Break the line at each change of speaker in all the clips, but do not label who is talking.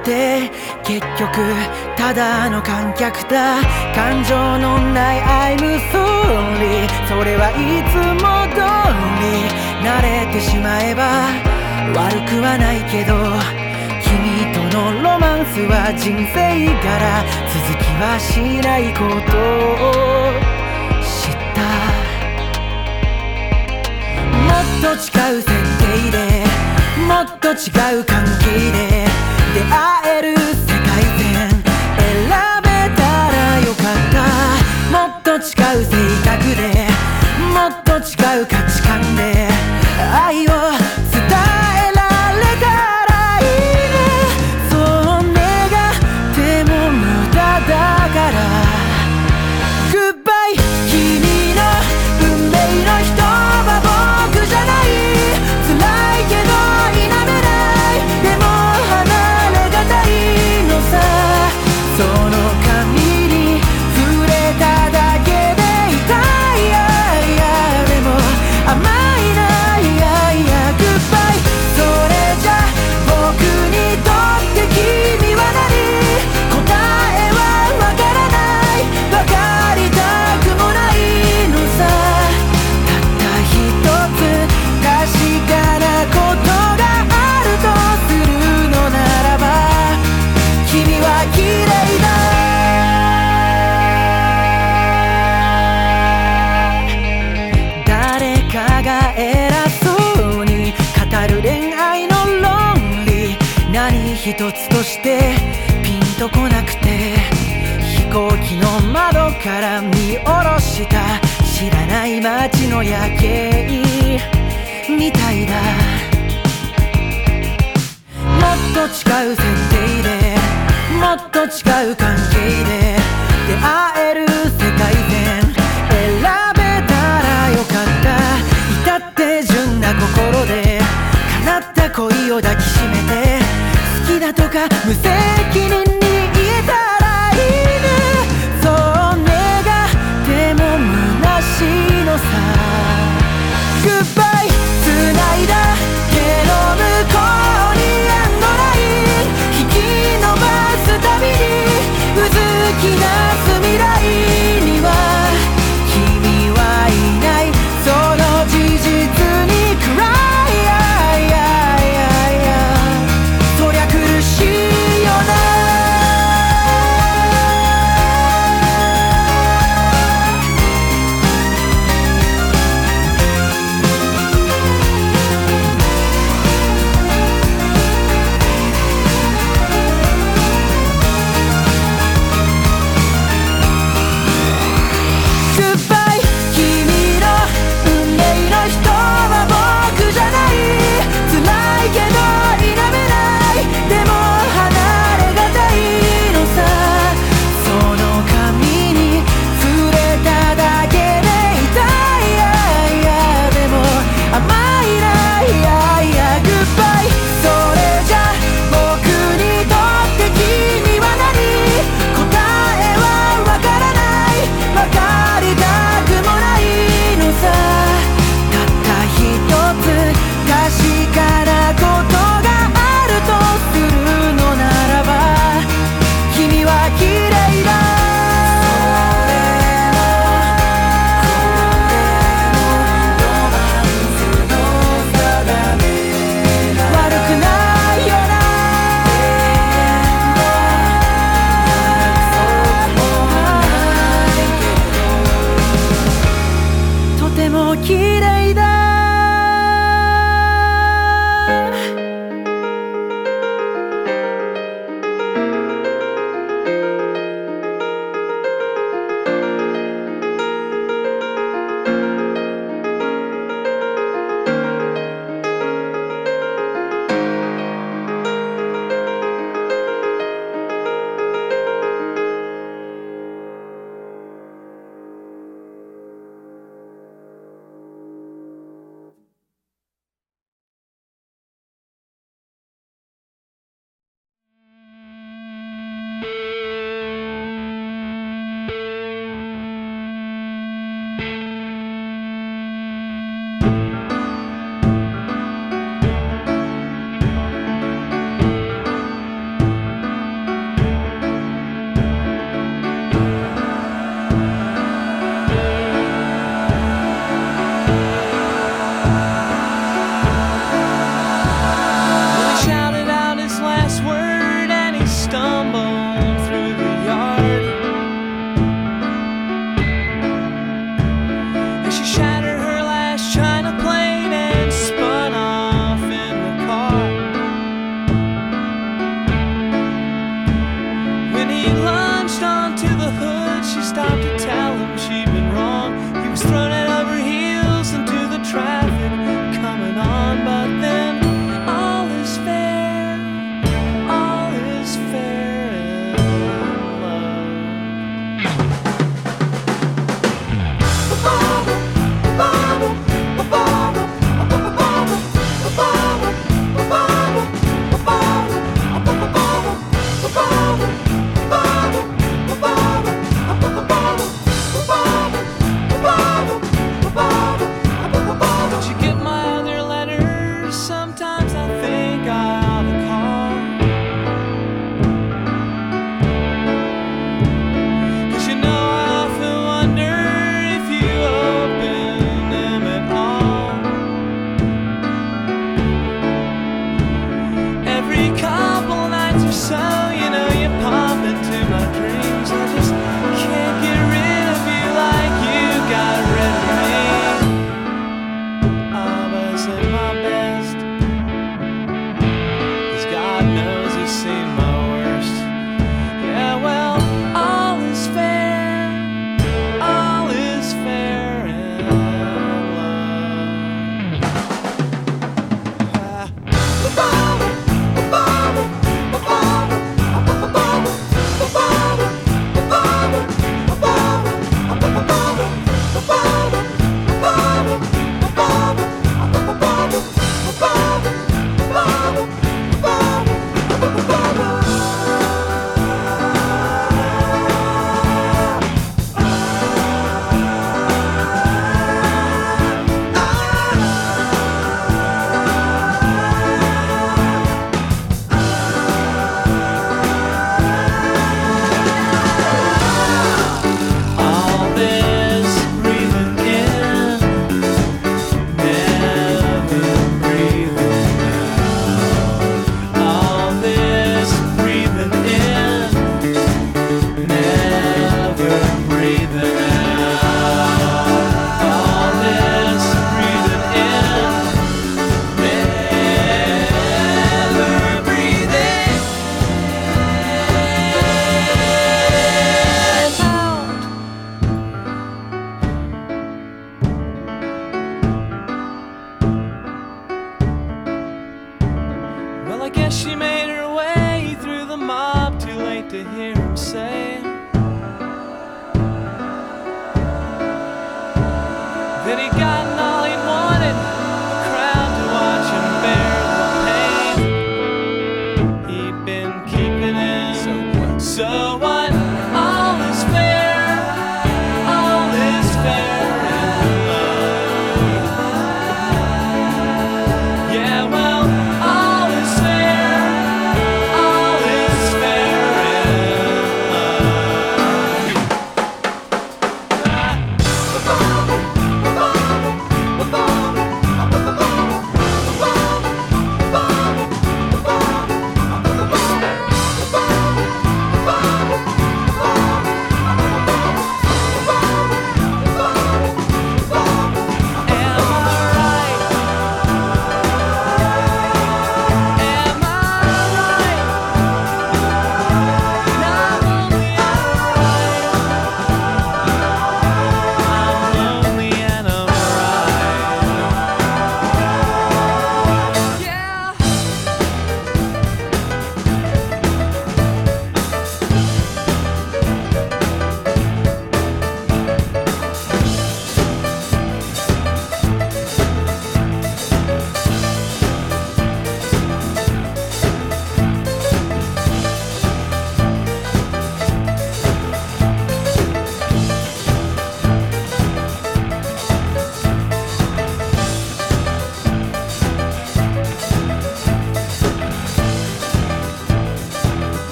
って結局ただの観客だ。感情のない I'm sorry それはいつも通り慣れてしまえば悪くはないけど君とのロマンスは人生から続きはしないことを知った。もっと違う関係で出会ある世界線。選べたらよかった。もっと違う世界一つとして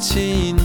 情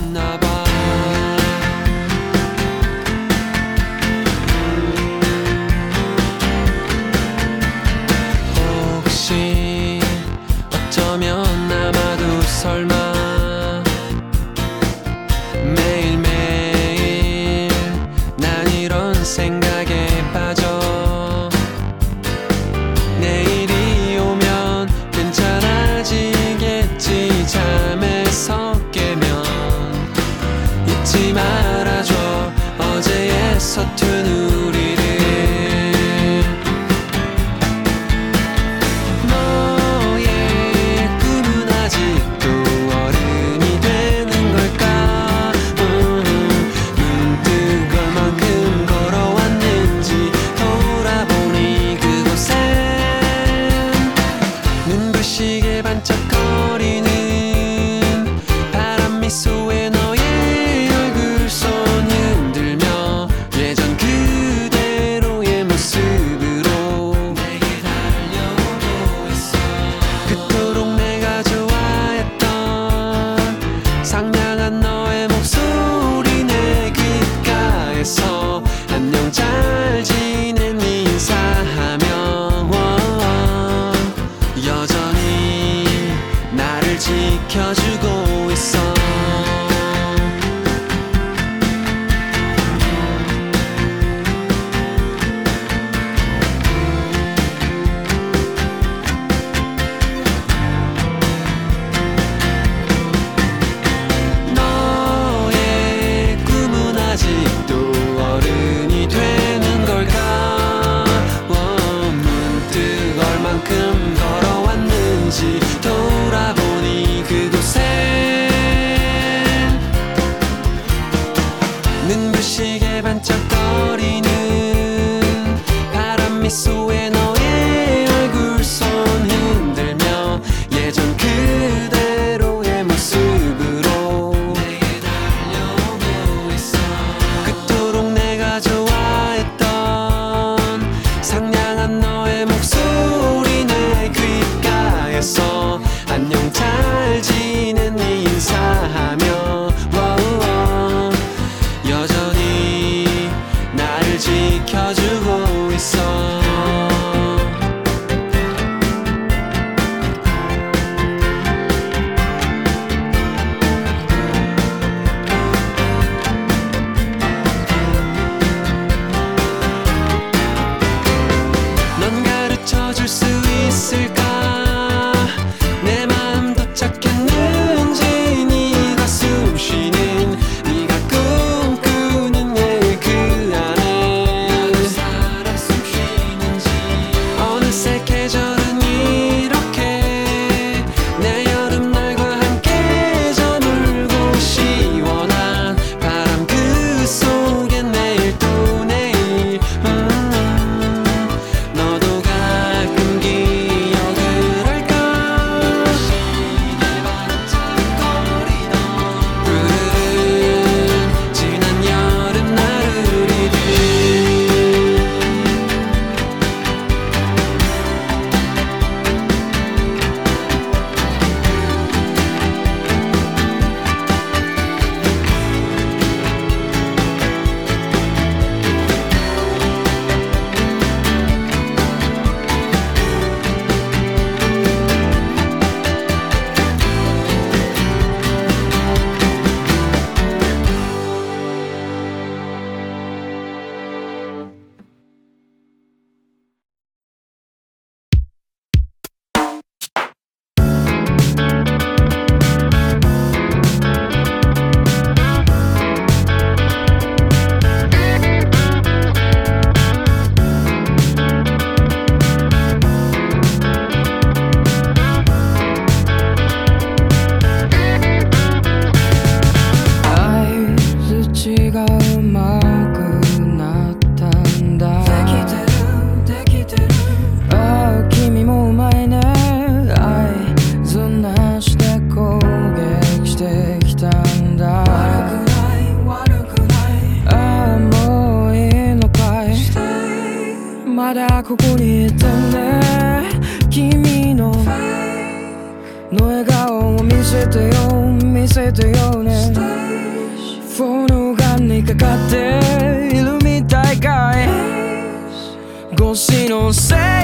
星の
せい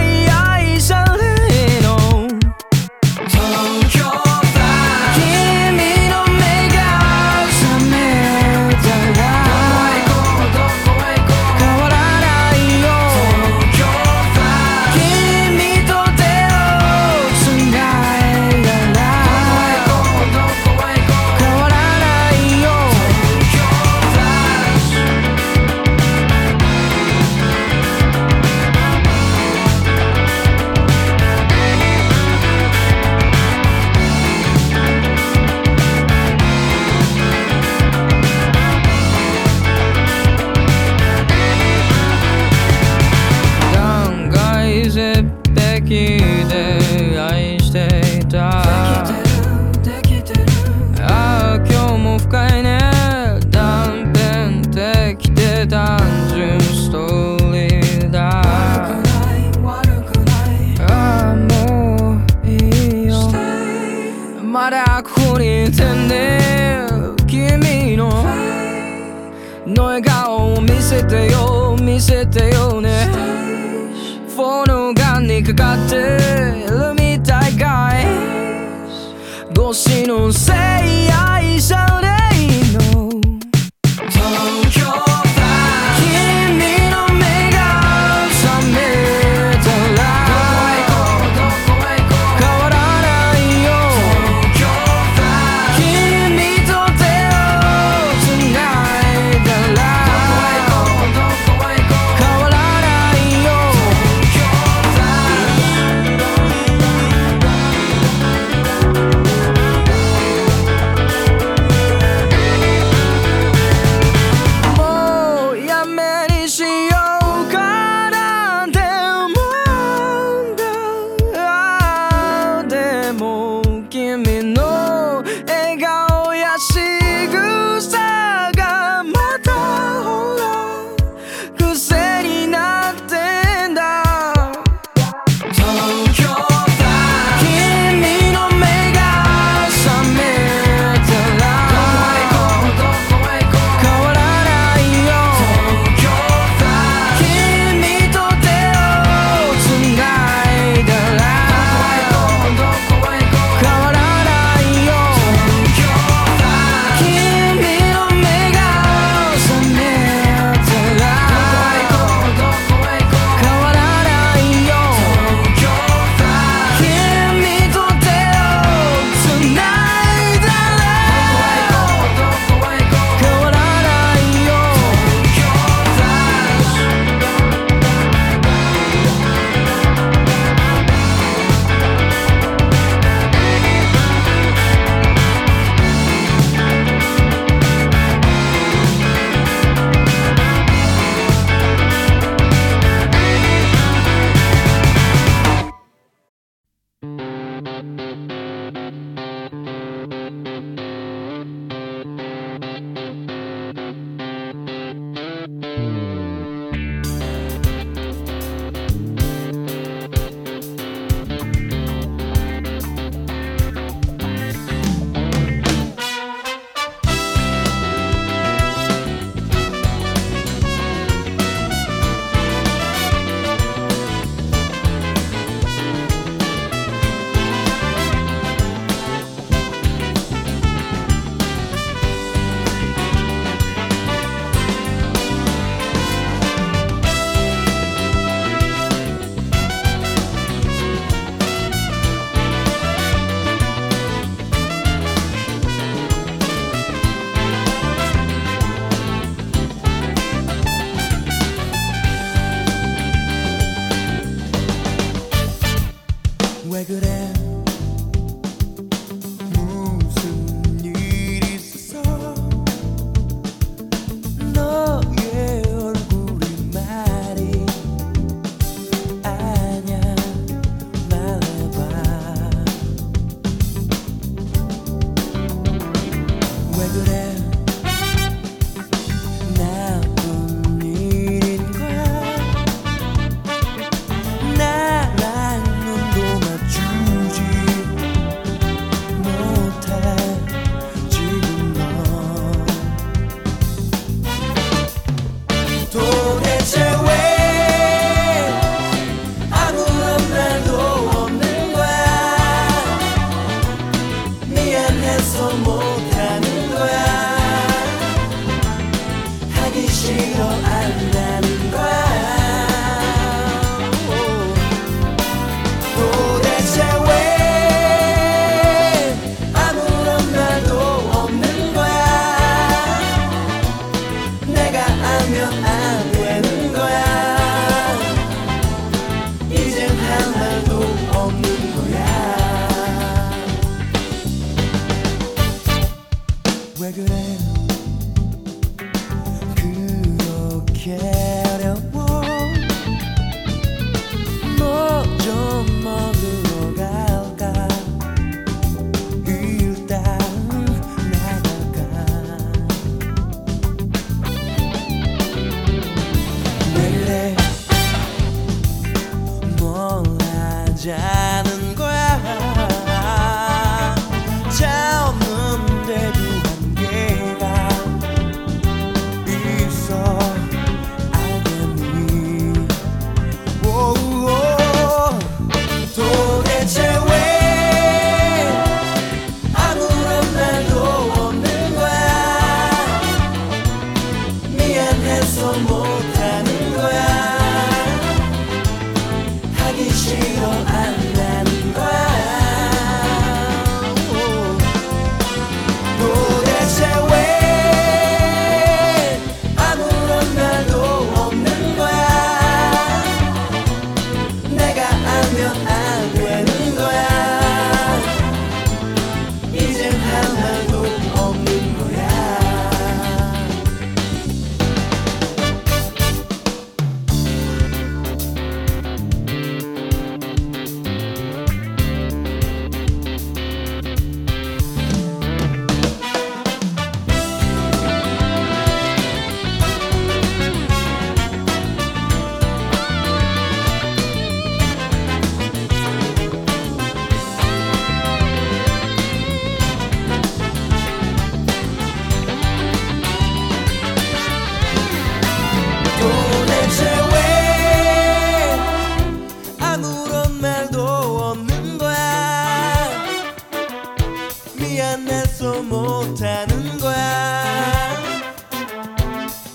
못하는 거야.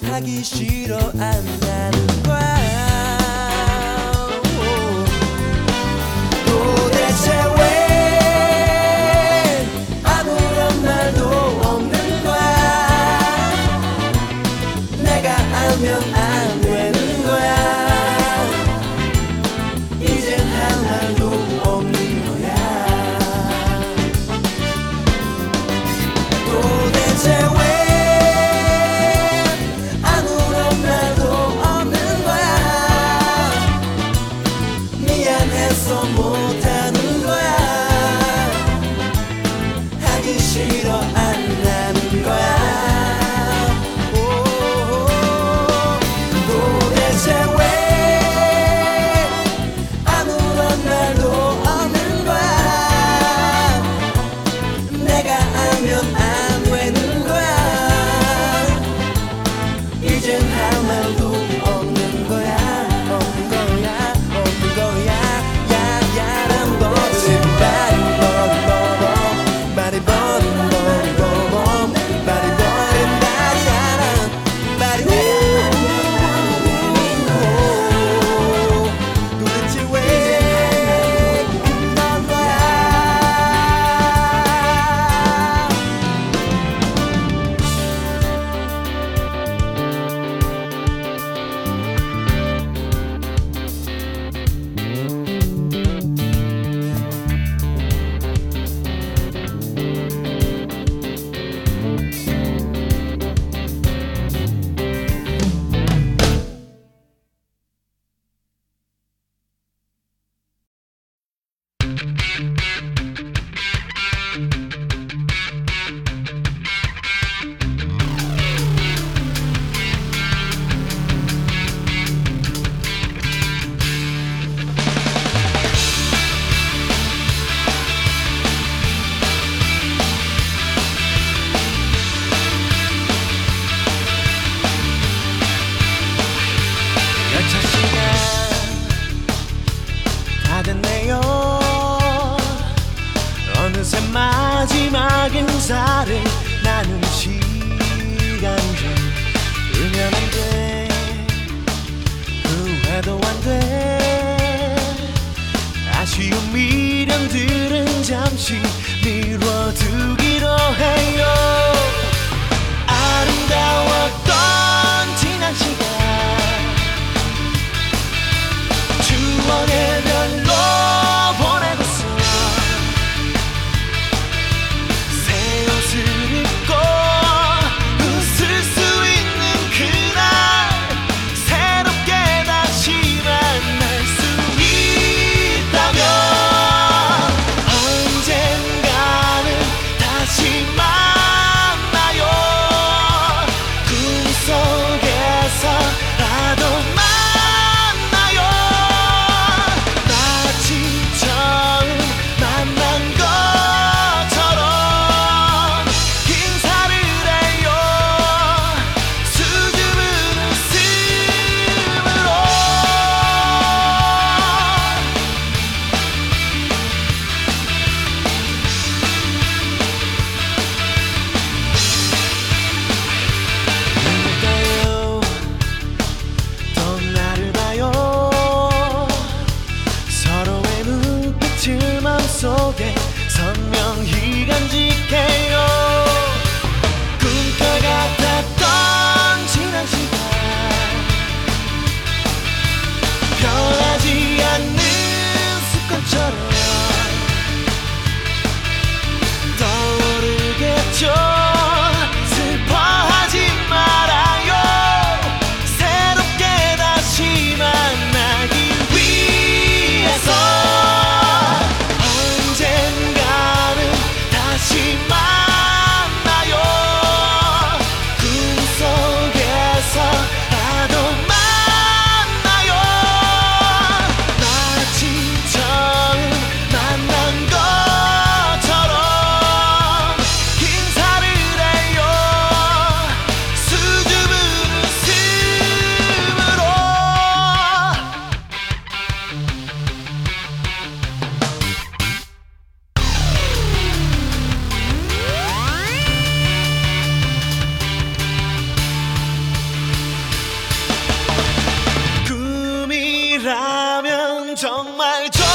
하기 싫어 안다는 그들은 잠시 미뤄두기로 해요. 정말 좋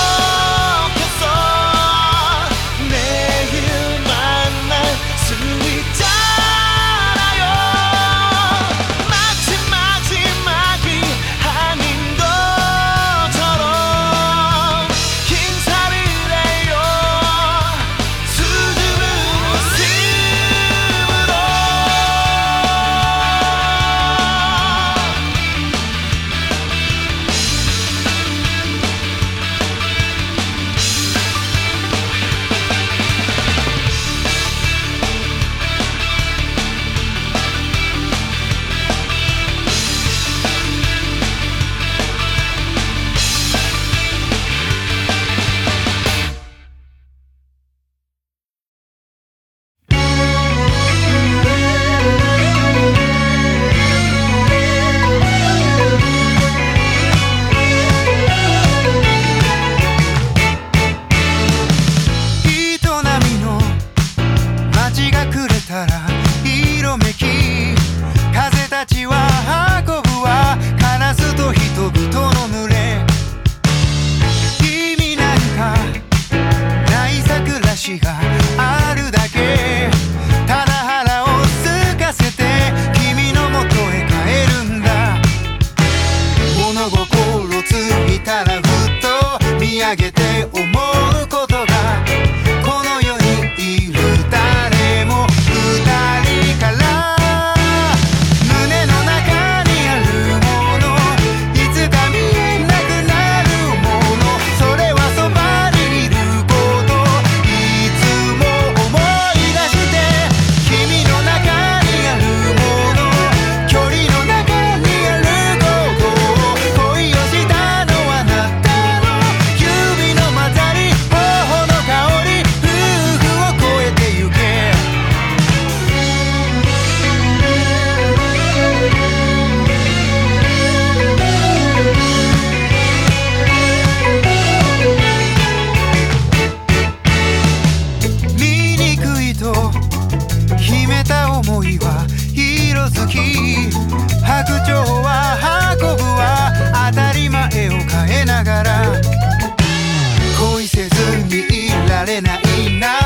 れないな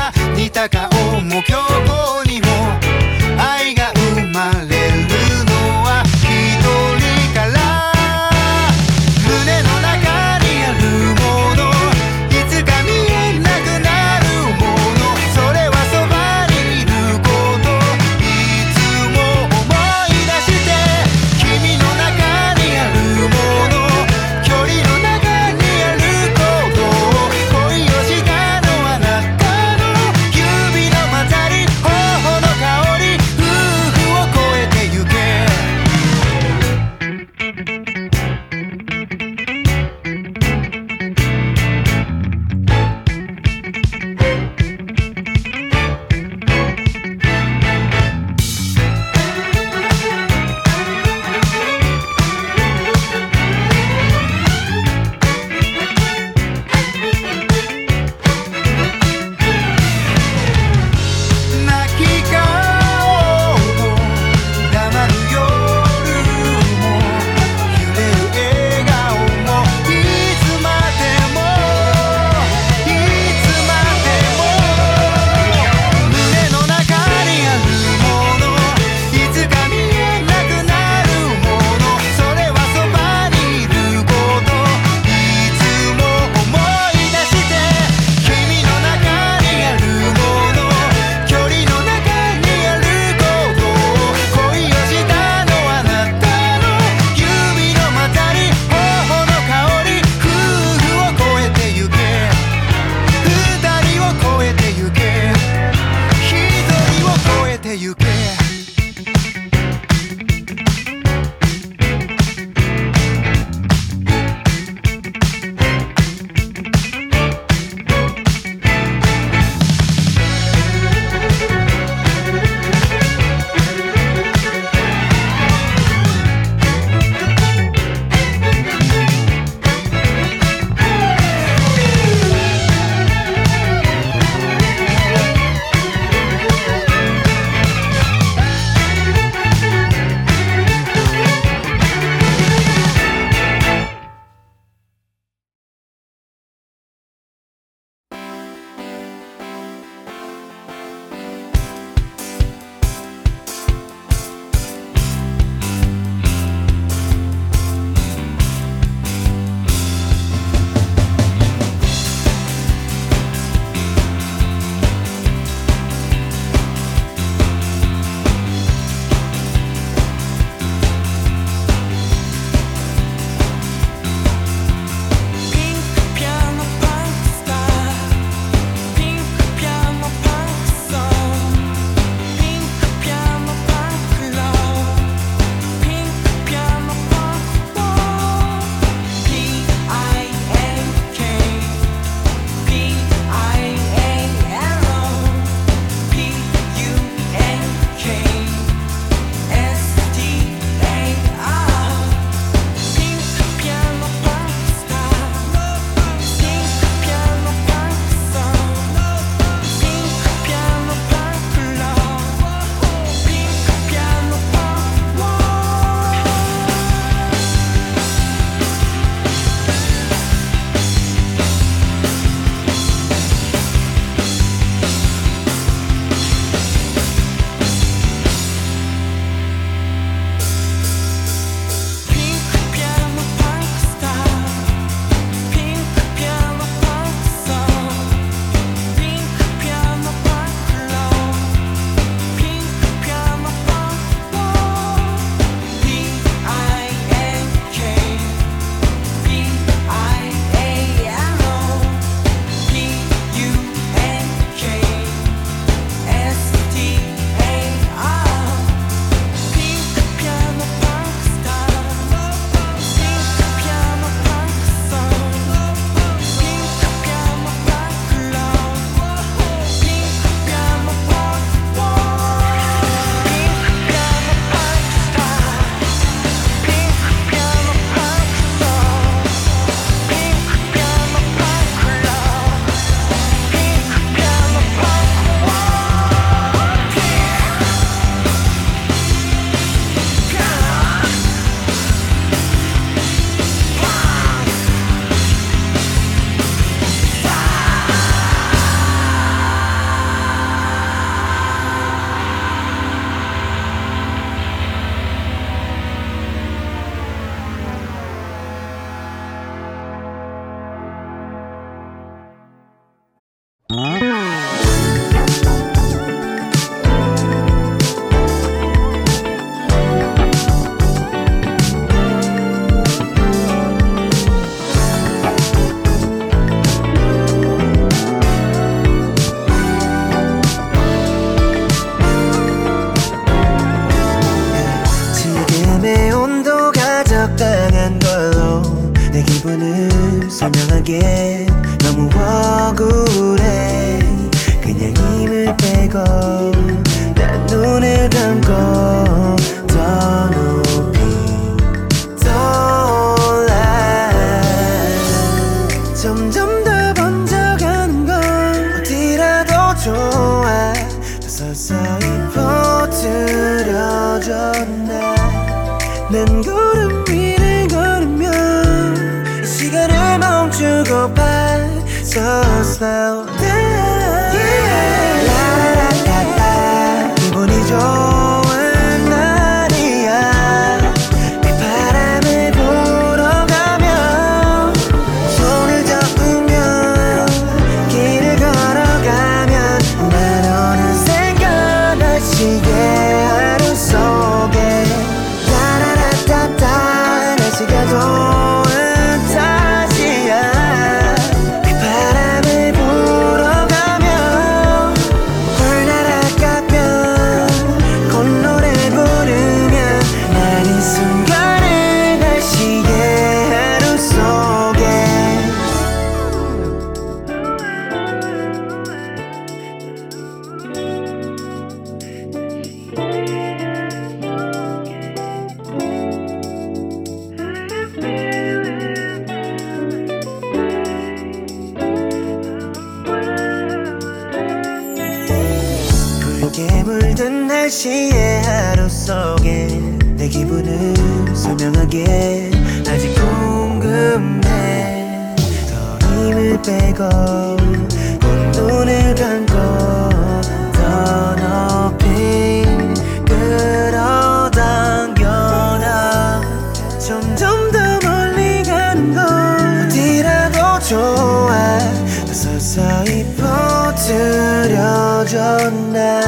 난난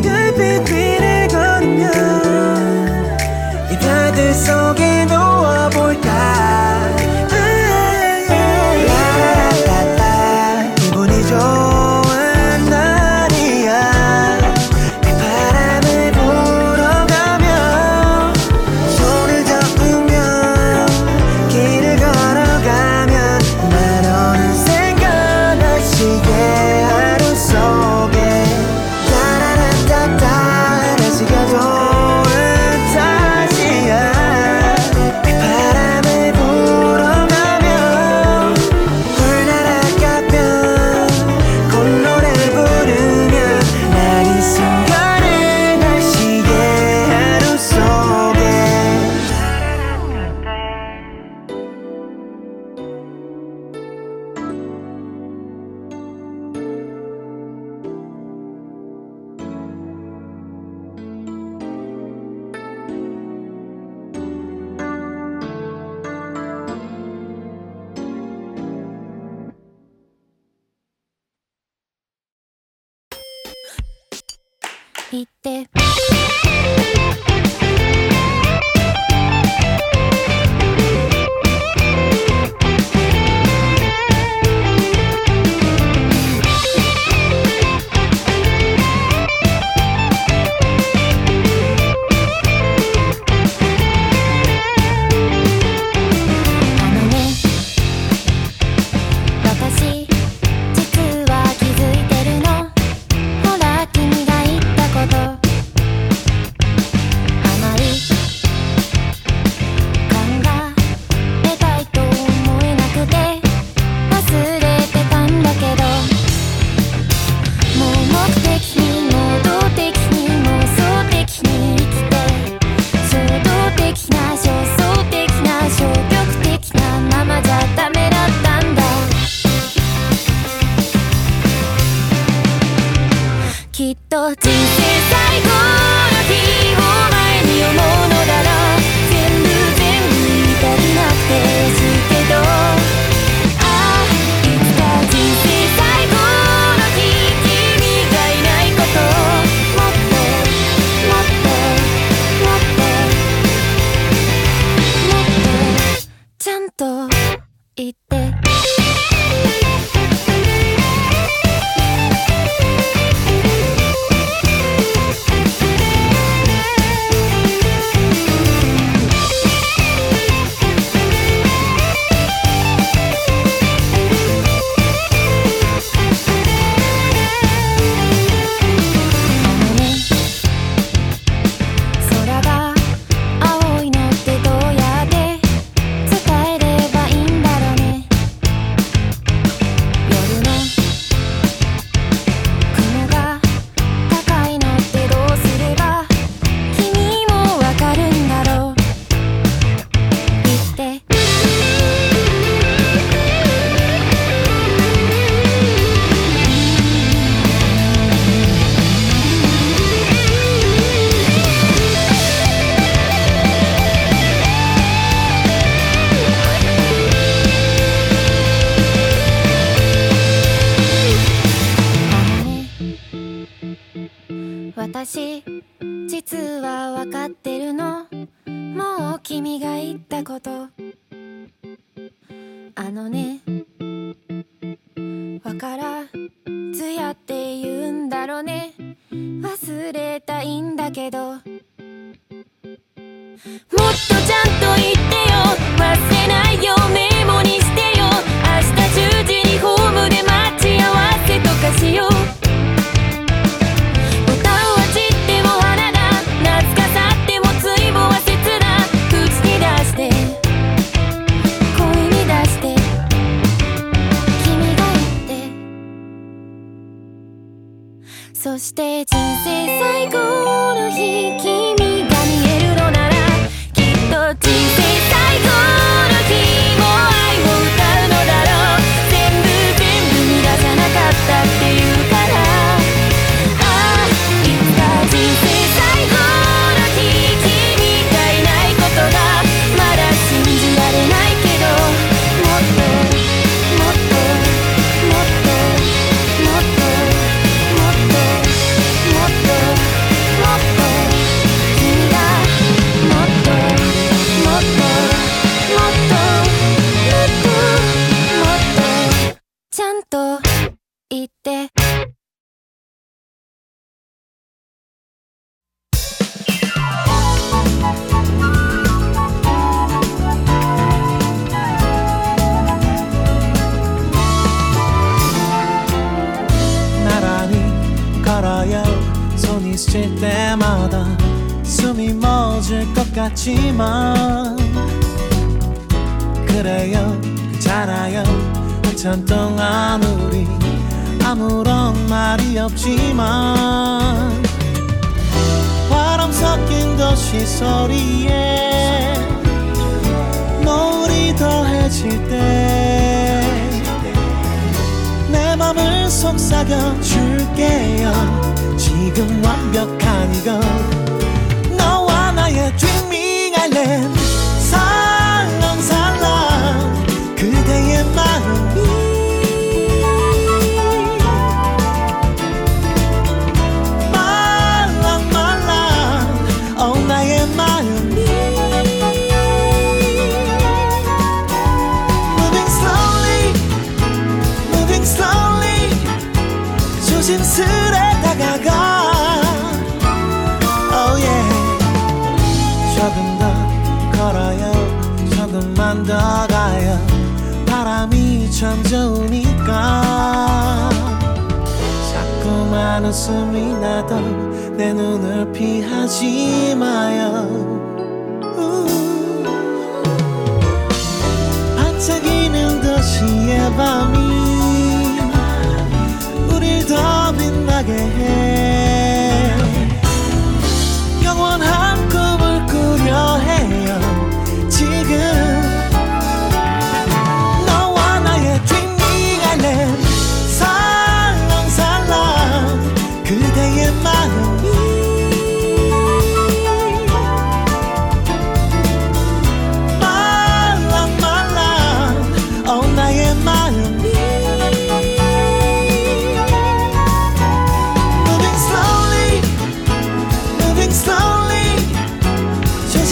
별빛 위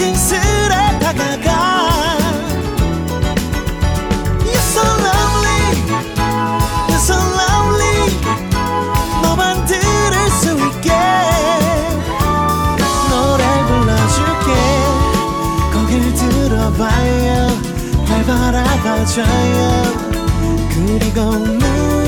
진실에
다가가. You're so lovely. You're so lovely. 너만 들을 수 있게. 노래 불러줄게. 거길 들어봐요. 날 바라봐줘요. 그리고
늘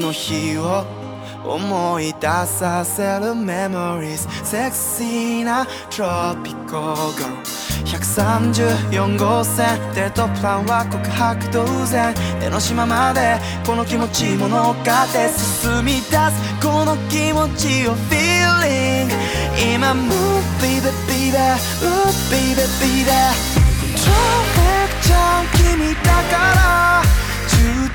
の日を思い出させるメモリーズ。セクシーなトロピコー134号線デートプランは告白当然。江ノ島までこの気持ちも乗っかって進み出す。この気持ちを Feeling 今も Be the be the Ooh be the be the 超レクチャー君だから。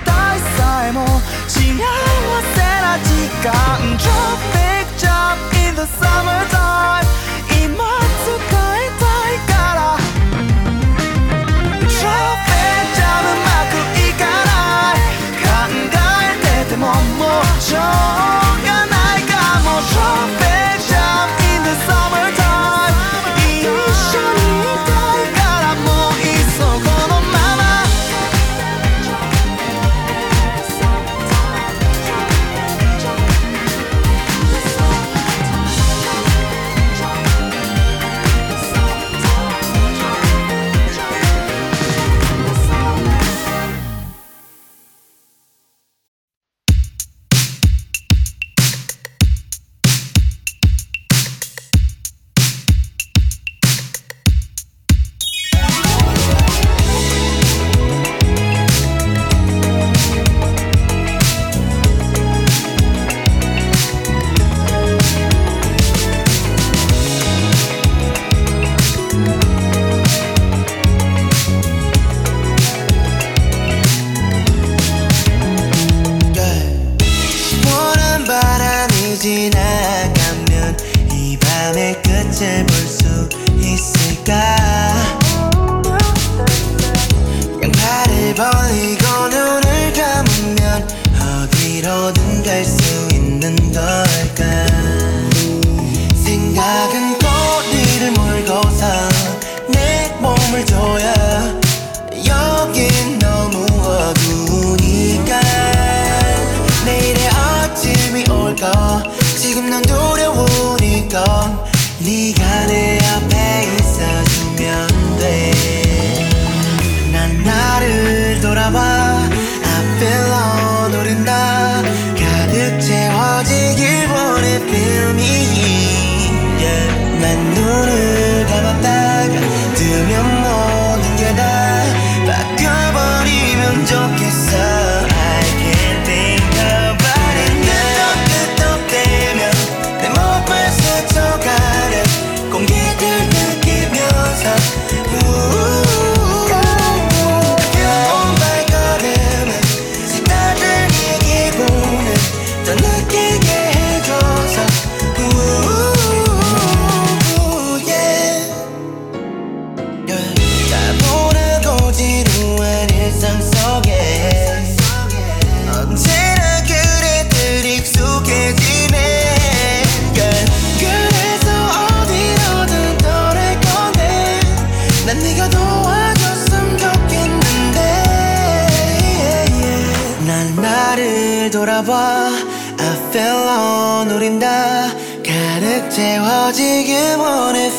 体さえも幸せな時間 Draw picture in the summertime 今使いたいから Draw picture うまくいかない考えててももうしょうがないかも Draw picture in the summertime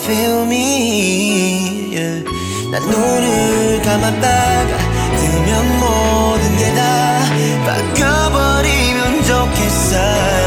feel me yeah. 난 눈을 감았다가 뜨면 모든 게 다 바꿔버리면 좋겠어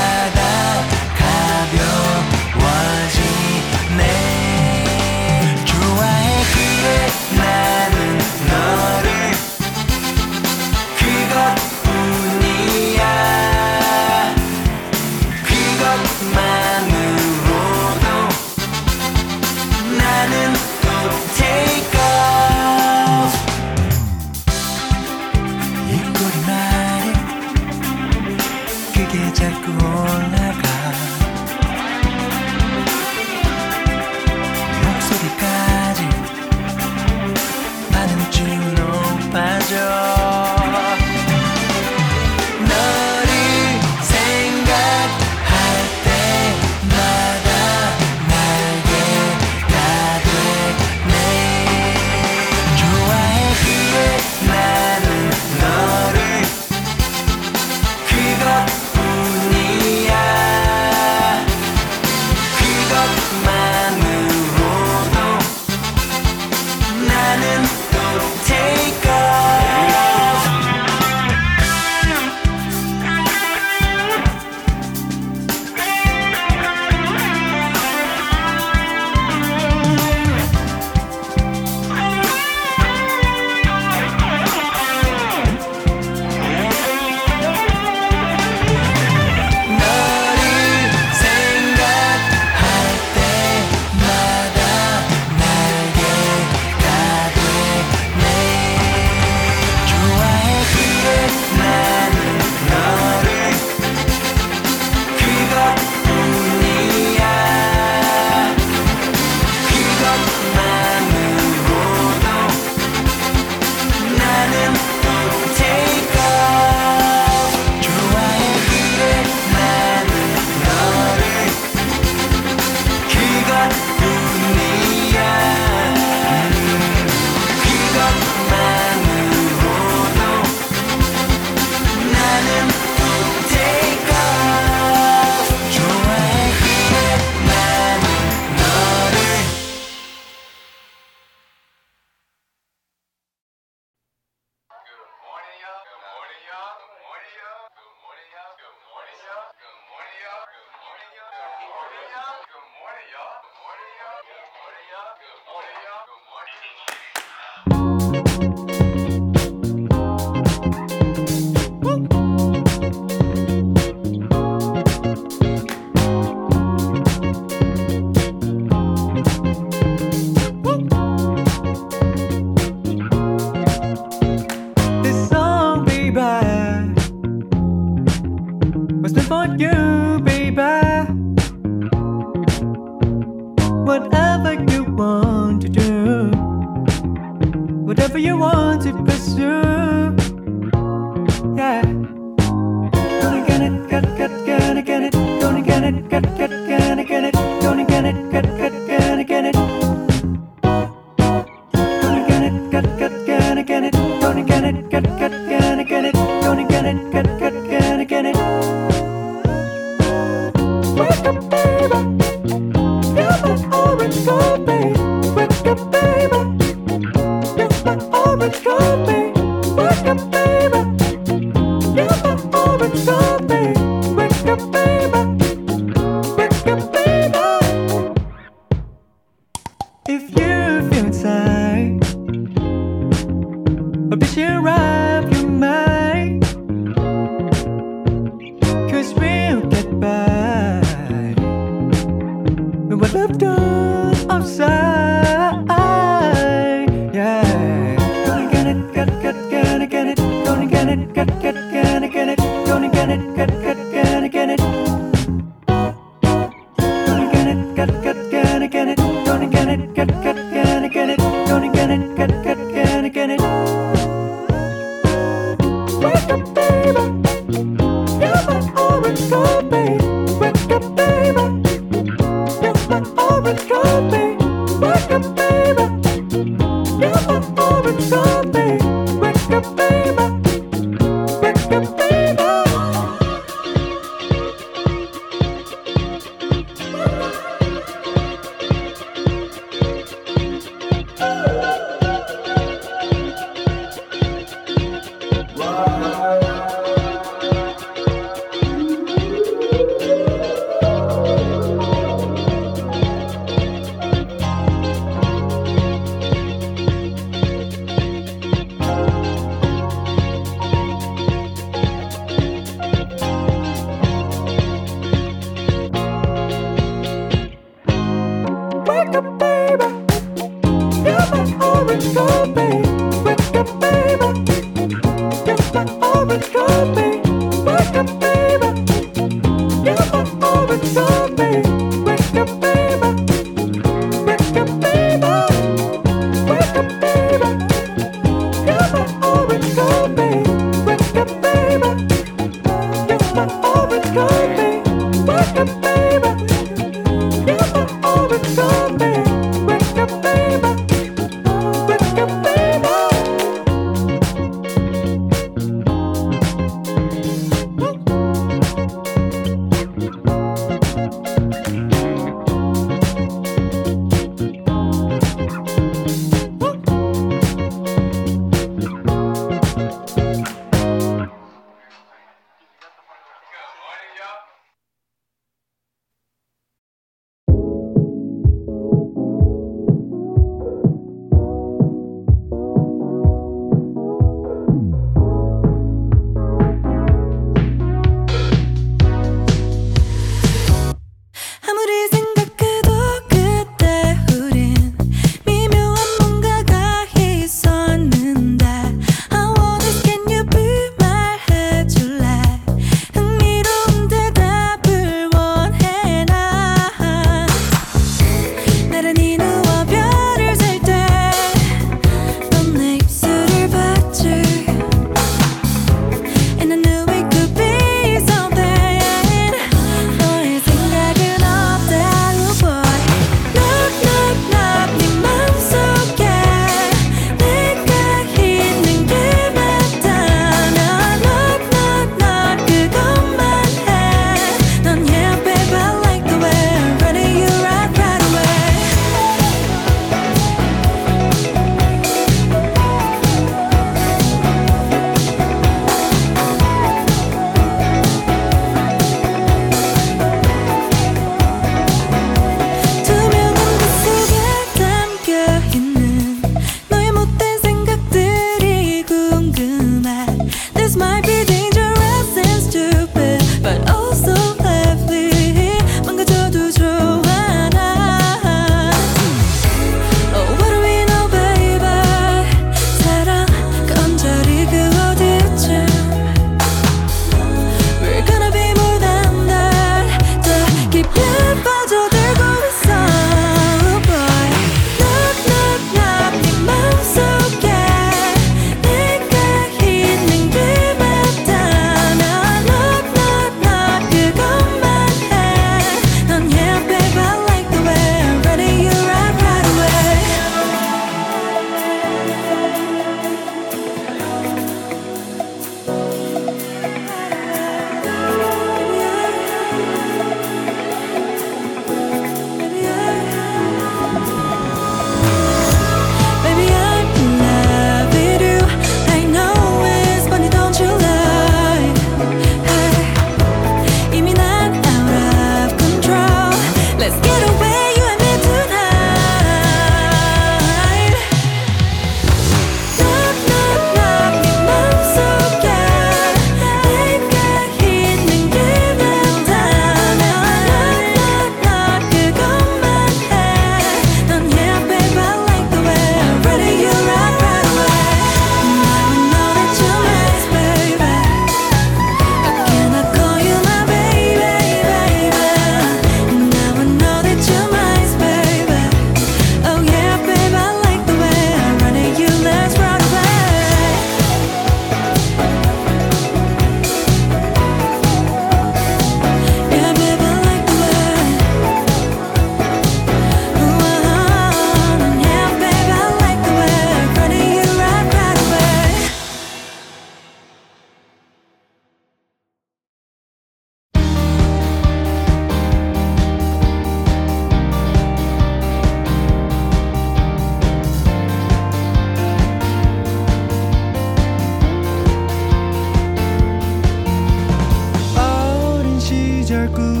circle.